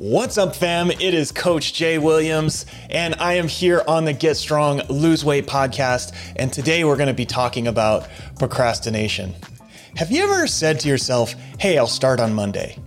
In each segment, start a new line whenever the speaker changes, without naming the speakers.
What's up, fam? It is Coach Jay Williams, and I am here on the Get Strong Lose Weight podcast. And today we're going to be talking about procrastination. Have you ever said to yourself, Hey, I'll start on Monday?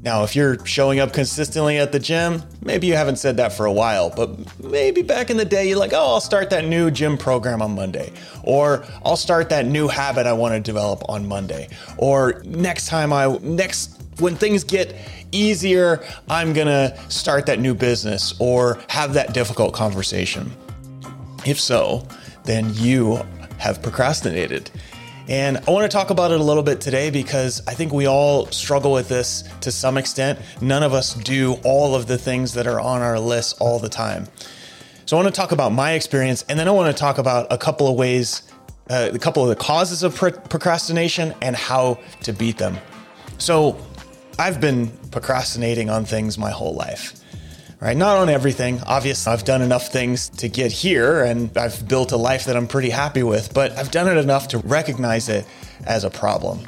Now, if you're showing up consistently at the gym, maybe you haven't said that for a while, but maybe back in the day, you're like, oh, I'll start that new gym program on Monday. Or I'll start that new habit I want to develop on Monday. Or next time I, next, when things get easier, I'm going to start that new business or have that difficult conversation. If so, then you have procrastinated. And I want to talk about it a little bit today because I think we all struggle with this to some extent. None of us do all of the things that are on our list all the time. So I want to talk about my experience and then I want to talk about a couple of ways, uh, a couple of the causes of pro- procrastination and how to beat them. So I've been procrastinating on things my whole life right? Not on everything. Obviously, I've done enough things to get here and I've built a life that I'm pretty happy with, but I've done it enough to recognize it as a problem.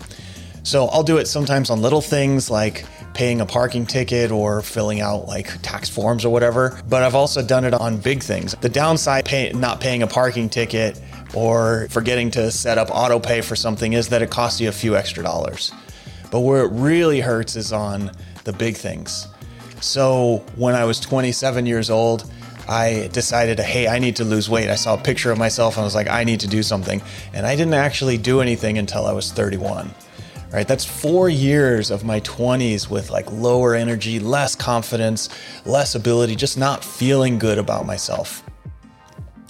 So I'll do it sometimes on little things like paying a parking ticket or filling out like tax forms or whatever, but I've also done it on big things. The downside pay, not paying a parking ticket or forgetting to set up auto pay for something is that it costs you a few extra dollars. But where it really hurts is on the big things. So when I was 27 years old, I decided, hey, I need to lose weight. I saw a picture of myself and I was like, I need to do something. And I didn't actually do anything until I was 31. Right? That's four years of my 20s with like lower energy, less confidence, less ability, just not feeling good about myself.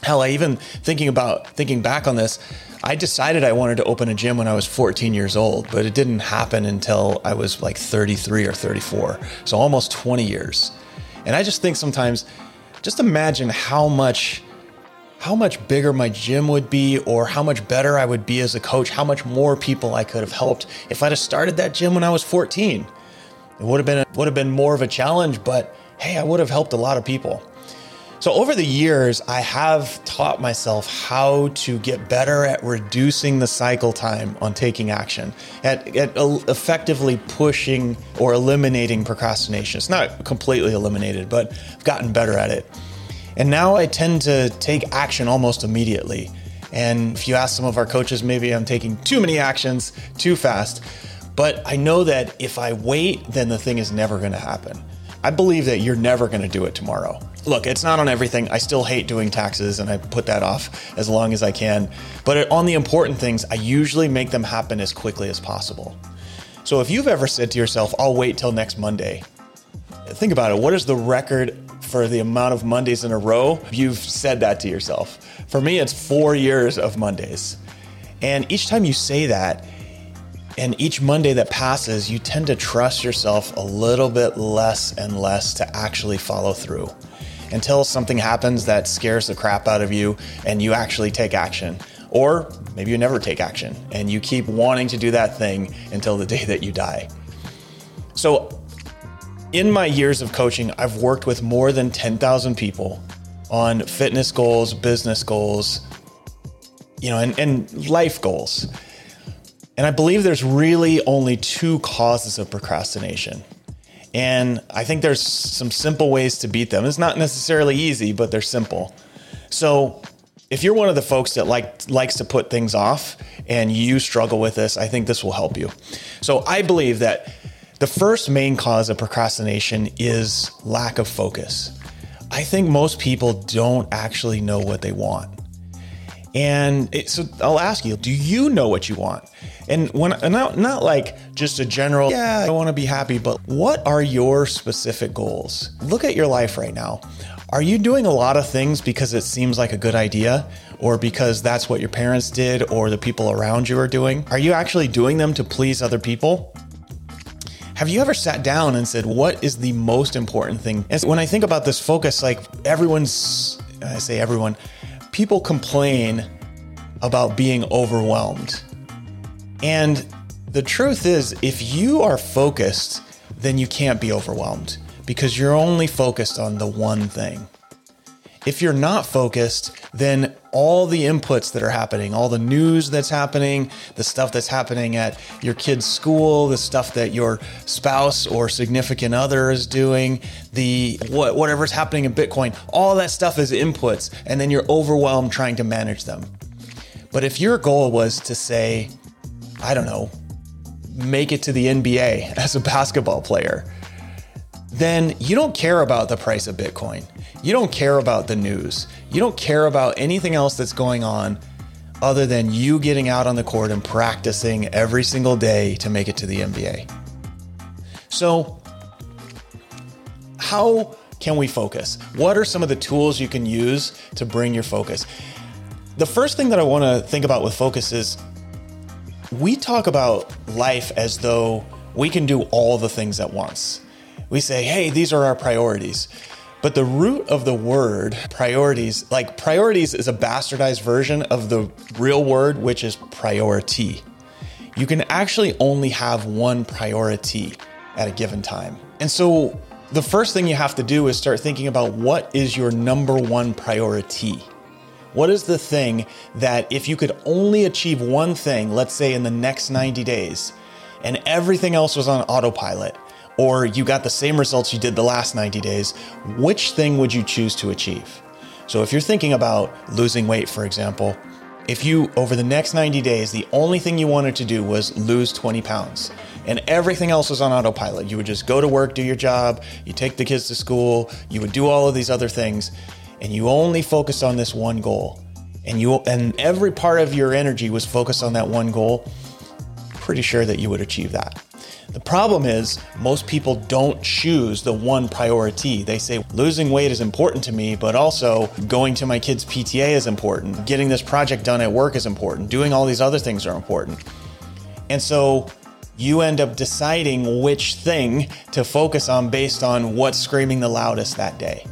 Hell, I even thinking about thinking back on this, I decided I wanted to open a gym when I was 14 years old, but it didn't happen until I was like 33 or 34. So almost 20 years. And I just think sometimes, just imagine how much how much bigger my gym would be or how much better I would be as a coach, how much more people I could have helped if I'd have started that gym when I was 14. It would have been would have been more of a challenge, but hey, I would have helped a lot of people. So, over the years, I have taught myself how to get better at reducing the cycle time on taking action, at, at effectively pushing or eliminating procrastination. It's not completely eliminated, but I've gotten better at it. And now I tend to take action almost immediately. And if you ask some of our coaches, maybe I'm taking too many actions too fast. But I know that if I wait, then the thing is never going to happen. I believe that you're never going to do it tomorrow. Look, it's not on everything. I still hate doing taxes and I put that off as long as I can. But on the important things, I usually make them happen as quickly as possible. So if you've ever said to yourself, I'll wait till next Monday, think about it. What is the record for the amount of Mondays in a row you've said that to yourself? For me, it's four years of Mondays. And each time you say that, and each Monday that passes, you tend to trust yourself a little bit less and less to actually follow through until something happens that scares the crap out of you and you actually take action. Or maybe you never take action and you keep wanting to do that thing until the day that you die. So, in my years of coaching, I've worked with more than 10,000 people on fitness goals, business goals, you know, and, and life goals. And I believe there's really only two causes of procrastination. And I think there's some simple ways to beat them. It's not necessarily easy, but they're simple. So if you're one of the folks that like likes to put things off and you struggle with this, I think this will help you. So I believe that the first main cause of procrastination is lack of focus. I think most people don't actually know what they want. And it, so I'll ask you, do you know what you want? And when not not like just a general, yeah, I want to be happy, but what are your specific goals? Look at your life right now. Are you doing a lot of things because it seems like a good idea or because that's what your parents did or the people around you are doing? Are you actually doing them to please other people? Have you ever sat down and said, what is the most important thing? And when I think about this focus, like everyone's, I say everyone, people complain about being overwhelmed. And the truth is, if you are focused, then you can't be overwhelmed because you're only focused on the one thing. If you're not focused, then all the inputs that are happening, all the news that's happening, the stuff that's happening at your kid's school, the stuff that your spouse or significant other is doing, the what, whatever's happening in Bitcoin, all that stuff is inputs, and then you're overwhelmed trying to manage them. But if your goal was to say, I don't know, make it to the NBA as a basketball player, then you don't care about the price of Bitcoin. You don't care about the news. You don't care about anything else that's going on other than you getting out on the court and practicing every single day to make it to the NBA. So, how can we focus? What are some of the tools you can use to bring your focus? The first thing that I want to think about with focus is we talk about life as though we can do all the things at once. We say, hey, these are our priorities. But the root of the word priorities, like priorities is a bastardized version of the real word, which is priority. You can actually only have one priority at a given time. And so the first thing you have to do is start thinking about what is your number one priority? What is the thing that if you could only achieve one thing, let's say in the next 90 days, and everything else was on autopilot, or you got the same results you did the last 90 days, which thing would you choose to achieve? So if you're thinking about losing weight, for example, if you, over the next 90 days, the only thing you wanted to do was lose 20 pounds and everything else was on autopilot, you would just go to work, do your job, you take the kids to school, you would do all of these other things, and you only focused on this one goal. And you and every part of your energy was focused on that one goal, pretty sure that you would achieve that. The problem is, most people don't choose the one priority. They say, losing weight is important to me, but also going to my kids' PTA is important. Getting this project done at work is important. Doing all these other things are important. And so you end up deciding which thing to focus on based on what's screaming the loudest that day.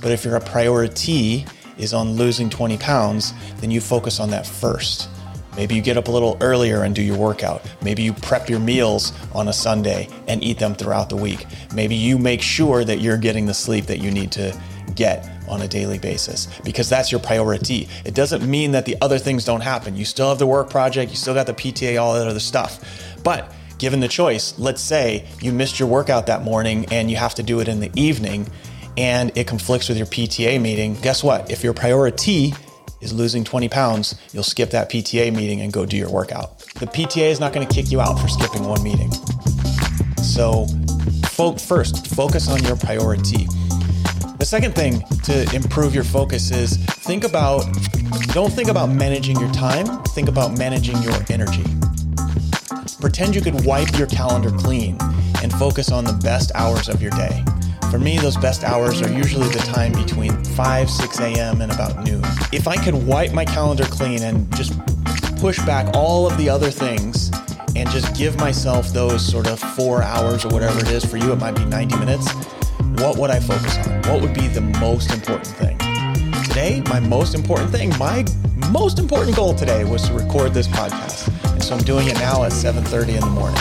But if your priority is on losing 20 pounds, then you focus on that first. Maybe you get up a little earlier and do your workout. Maybe you prep your meals on a Sunday and eat them throughout the week. Maybe you make sure that you're getting the sleep that you need to get on a daily basis because that's your priority. It doesn't mean that the other things don't happen. You still have the work project, you still got the PTA, all that other stuff. But given the choice, let's say you missed your workout that morning and you have to do it in the evening and it conflicts with your PTA meeting. Guess what? If your priority is losing 20 pounds, you'll skip that PTA meeting and go do your workout. The PTA is not going to kick you out for skipping one meeting. So, first, focus on your priority. The second thing to improve your focus is think about, don't think about managing your time, think about managing your energy. Pretend you could wipe your calendar clean and focus on the best hours of your day. For me, those best hours are usually the time between 5, 6 a.m. and about noon. If I could wipe my calendar clean and just push back all of the other things and just give myself those sort of four hours or whatever it is, for you it might be 90 minutes, what would I focus on? What would be the most important thing? Today, my most important thing, my most important goal today was to record this podcast. And so I'm doing it now at 7:30 in the morning.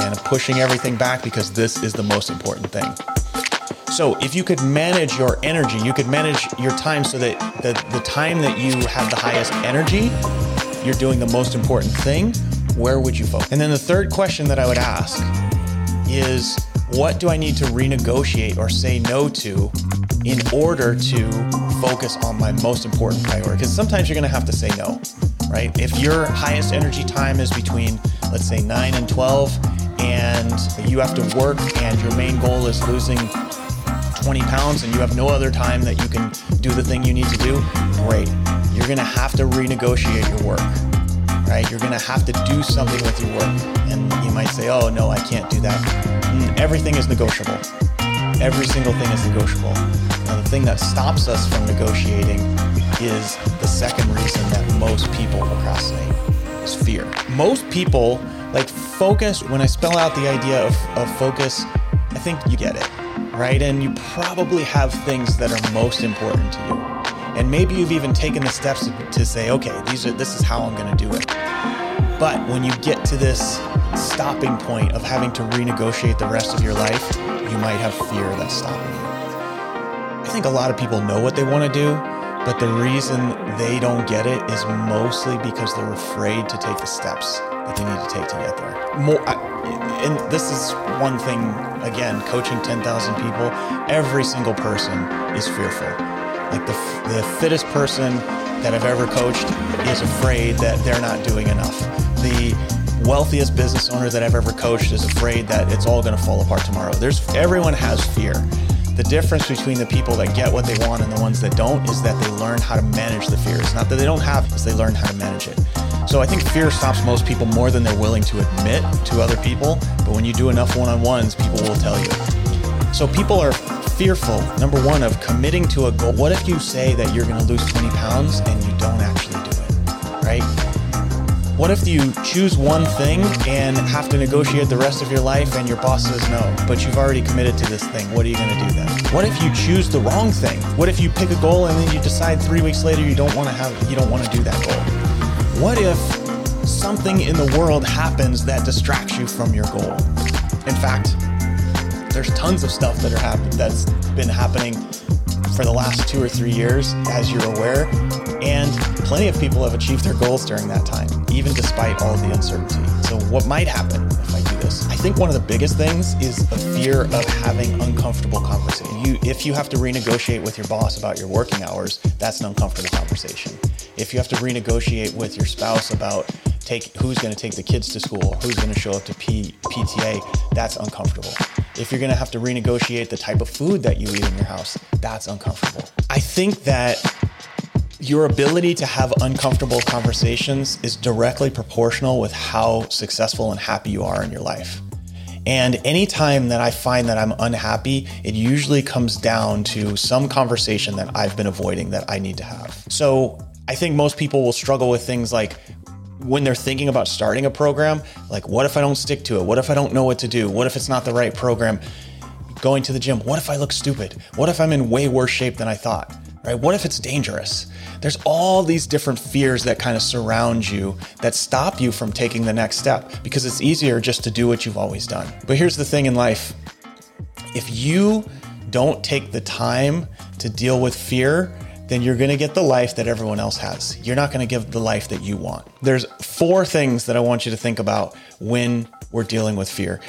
And I'm pushing everything back because this is the most important thing. So if you could manage your energy, you could manage your time so that the, the time that you have the highest energy, you're doing the most important thing, where would you focus? And then the third question that I would ask is what do I need to renegotiate or say no to in order to focus on my most important priority? Because sometimes you're going to have to say no, right? If your highest energy time is between, let's say, 9 and 12, and you have to work and your main goal is losing 20 pounds and you have no other time that you can do the thing you need to do, great. You're gonna have to renegotiate your work, right? You're gonna have to do something with your work. And you might say, oh, no, I can't do that. Mm, everything is negotiable. Every single thing is negotiable. Now, the thing that stops us from negotiating is the second reason that most people procrastinate is fear. Most people like focus, when I spell out the idea of, of focus, I think you get it right? And you probably have things that are most important to you. And maybe you've even taken the steps to say, okay, these are this is how I'm to do it. But when you get to this stopping point of having to renegotiate the rest of your life, you might have fear that's stopping you. I think a lot of people know what they want to do, But the reason they don't get it is mostly because they're afraid to take the steps that they need to take to get there. More, and this is one thing, again, coaching 10,000 people, every single person is fearful. Like the, the fittest person that I've ever coached is afraid that they're not doing enough. The wealthiest business owner that I've ever coached is afraid that it's all going to fall apart tomorrow. There's everyone has fear. The difference between the people that get what they want and the ones that don't is that they learn how to manage the fears. Not that they don't have, it's they learn how to manage it. So I think fear stops most people more than they're willing to admit to other people. But when you do enough one on ones, people will tell you. So people are fearful, number one, of committing to a goal. What if you say that you're going to lose 20 pounds and you don't actually do it, right? What if you choose one thing and have to negotiate the rest of your life and your boss says no, but you've already committed to this thing? What are you going to do then? What if you choose the wrong thing? What if you pick a goal and then you decide 3 weeks later you don't want to have you don't want to do that goal? What if something in the world happens that distracts you from your goal? In fact, there's tons of stuff that are happen- that's been happening for the last 2 or 3 years as you're aware and plenty of people have achieved their goals during that time, even despite all of the uncertainty. So, what might happen if I do this? I think one of the biggest things is a fear of having uncomfortable conversation. You, if you have to renegotiate with your boss about your working hours, that's an uncomfortable conversation. If you have to renegotiate with your spouse about take who's going to take the kids to school, who's going to show up to P, PTA, that's uncomfortable. If you're going to have to renegotiate the type of food that you eat in your house, that's uncomfortable. I think that your ability to have uncomfortable conversations is directly proportional with how successful and happy you are in your life. And anytime that I find that I'm unhappy, it usually comes down to some conversation that I've been avoiding that I need to have. So I think most people will struggle with things like when they're thinking about starting a program, like, what if I don't stick to it? What if I don't know what to do? What if it's not the right program? Going to the gym, what if I look stupid? What if I'm in way worse shape than I thought? Right? What if it's dangerous? There's all these different fears that kind of surround you that stop you from taking the next step because it's easier just to do what you've always done. But here's the thing in life if you don't take the time to deal with fear, then you're going to get the life that everyone else has. You're not going to give the life that you want. There's four things that I want you to think about when we're dealing with fear.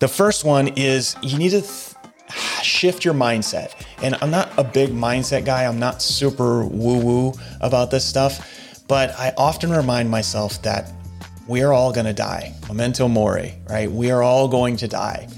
The first one is you need to th- shift your mindset. And I'm not a big mindset guy, I'm not super woo woo about this stuff, but I often remind myself that we are all to die. Memento mori, right? We are all going to die.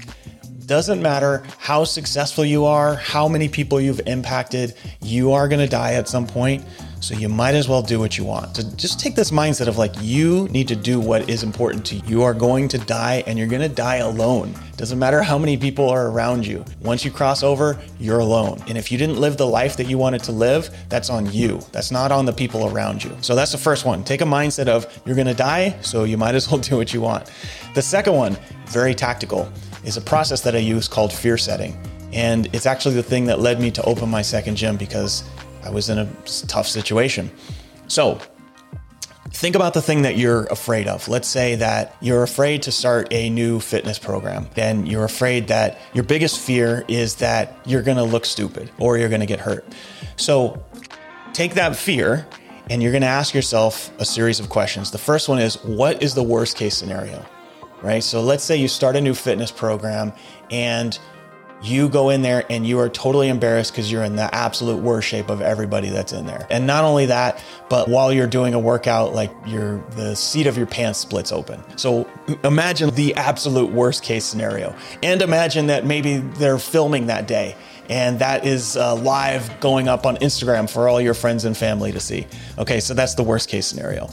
Doesn't matter how successful you are, how many people you've impacted, you are to die at some point. So you might as well do what you want. So just take this mindset of like, you need to do what is important to you. You are going to die and you're going to die alone. Doesn't matter how many people are around you. Once you cross over, you're alone. And if you didn't live the life that you wanted to live, that's on you. That's not on the people around you. So that's the first one. Take a mindset of you're going to die, so you might as well do what you want. The second one, very tactical, is a process that I use called fear setting. And it's actually the thing that led me to open my second gym because I was in a tough situation. So, think about the thing that you're afraid of. Let's say that you're afraid to start a new fitness program. Then you're afraid that your biggest fear is that you're to look stupid or you're to get hurt. So, take that fear and you're to ask yourself a series of questions. The first one is what is the worst case scenario? Right? So, let's say you start a new fitness program and you go in there and you are totally embarrassed because you're in the absolute worst shape of everybody that's in there. And not only that, but while you're doing a workout, like your the seat of your pants splits open. So imagine the absolute worst case scenario. And imagine that maybe they're filming that day and that is uh, live going up on Instagram for all your friends and family to see. Okay, so that's the worst case scenario.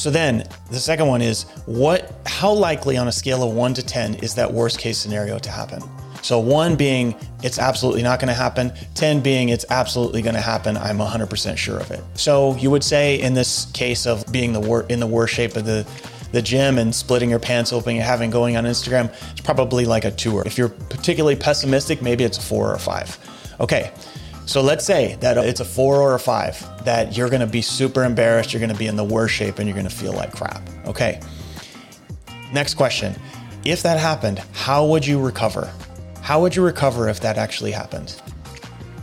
So then the second one is what how likely on a scale of 1 to 10 is that worst case scenario to happen? So 1 being it's absolutely not going to happen, 10 being it's absolutely going to happen, I'm 100% sure of it. So you would say in this case of being the wor- in the worst shape of the the gym and splitting your pants open and having going on Instagram, it's probably like a 2 or if you're particularly pessimistic, maybe it's a 4 or a 5. Okay. So let's say that it's a four or a five, that you're gonna be super embarrassed, you're gonna be in the worst shape, and you're gonna feel like crap. Okay. Next question. If that happened, how would you recover? How would you recover if that actually happened?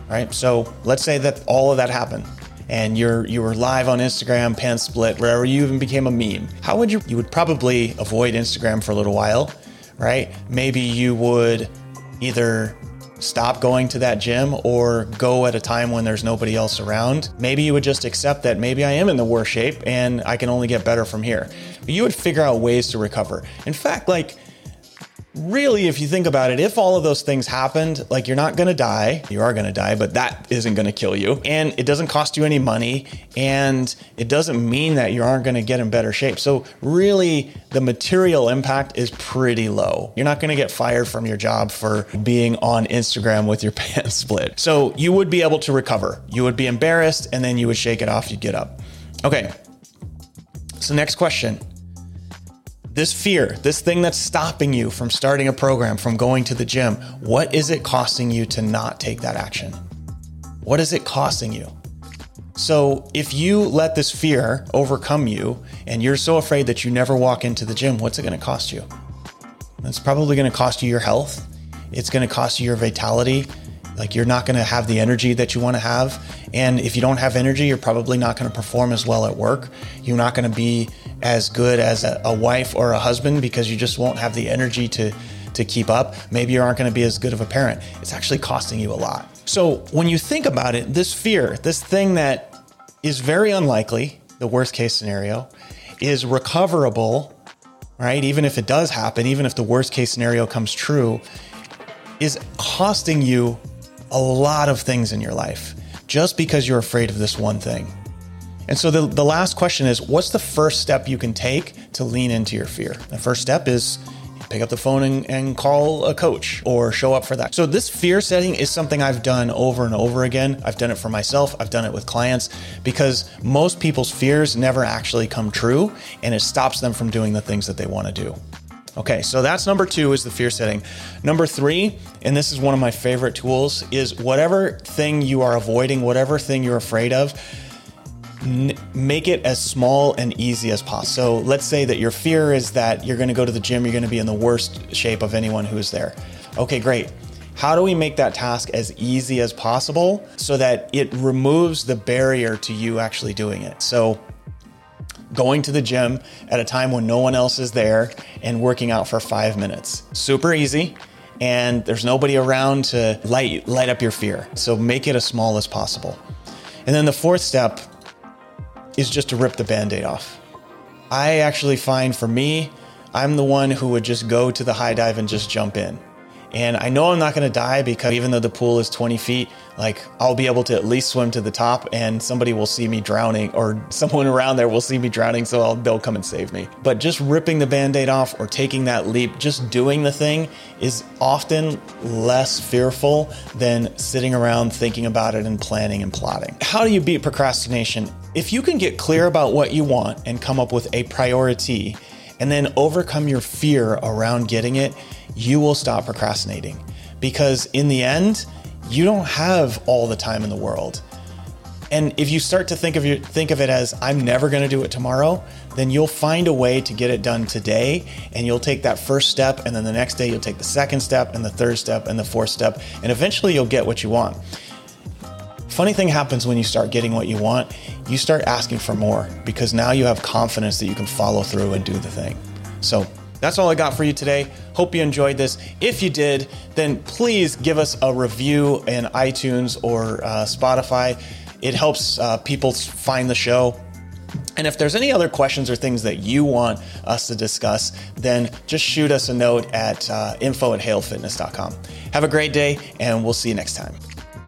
right? So let's say that all of that happened and you're you were live on Instagram, pants split, wherever you even became a meme. How would you you would probably avoid Instagram for a little while, right? Maybe you would either stop going to that gym or go at a time when there's nobody else around. Maybe you would just accept that maybe I am in the worst shape and I can only get better from here. But you would figure out ways to recover. In fact, like really, if you think about it, if all of those things happened, like you're not going to die, you are going to die, but that isn't going to kill you. And it doesn't cost you any money. And it doesn't mean that you aren't going to get in better shape. So, really, the material impact is pretty low. You're not going to get fired from your job for being on Instagram with your pants split. So, you would be able to recover. You would be embarrassed and then you would shake it off, you'd get up. Okay. So, next question this fear, this thing that's stopping you from starting a program, from going to the gym, what is it costing you to not take that action? What is it costing you? So, if you let this fear overcome you and you're so afraid that you never walk into the gym, what's it going to cost you? It's probably going to cost you your health. It's going to cost you your vitality. Like, you're not going to have the energy that you want to have. And if you don't have energy, you're probably not going to perform as well at work. You're not going to be as good as a, a wife or a husband because you just won't have the energy to to keep up. Maybe you aren't going to be as good of a parent. It's actually costing you a lot. So when you think about it, this fear, this thing that is very unlikely, the worst case scenario, is recoverable, right? Even if it does happen, even if the worst case scenario comes true, is costing you a lot of things in your life just because you're afraid of this one thing. And so the, the last question is what's the first step you can take to lean into your fear? The first step is pick up the phone and, and, call a coach or show up for that. So, this fear setting is something I've done over and over again. I've done it for myself, I've done it with clients because most people's fears never actually come true and it stops them from doing the things that they want to do. Okay, so that's number two is the fear setting. Number three, and this is one of my favorite tools, is whatever thing you are avoiding, whatever thing you're afraid of make it as small and easy as possible. So let's say that your fear is that you're to go to the gym, you're to be in the worst shape of anyone who's there. Okay, great. How do we make that task as easy as possible so that it removes the barrier to you actually doing it? So going to the gym at a time when no one else is there and working out for 5 minutes. Super easy and there's nobody around to light light up your fear. So make it as small as possible. And then the fourth step is just to rip the band aid off. I actually find for me, I'm the one who would just go to the high dive and just jump in. And I know I'm not going to die because even though the pool is 20 feet, like I'll be able to at least swim to the top and somebody will see me drowning or someone around there will see me drowning. So I'll, they'll come and save me. But just ripping the band aid off or taking that leap, just doing the thing is often less fearful than sitting around thinking about it and planning and plotting. How do you beat procrastination? If you can get clear about what you want and come up with a priority and then overcome your fear around getting it, you will stop procrastinating. Because in the end, you don't have all the time in the world. And if you start to think of your, think of it as I'm never going to do it tomorrow, then you'll find a way to get it done today and you'll take that first step and then the next day you'll take the second step and the third step and the fourth step and eventually you'll get what you want. Funny thing happens when you start getting what you want, you start asking for more because now you have confidence that you can follow through and do the thing. So that's all I got for you today. Hope you enjoyed this. If you did, then please give us a review in iTunes or uh, Spotify. It helps uh, people find the show. And if there's any other questions or things that you want us to discuss, then just shoot us a note at uh, info at halefitness.com. Have a great day, and we'll see you next time.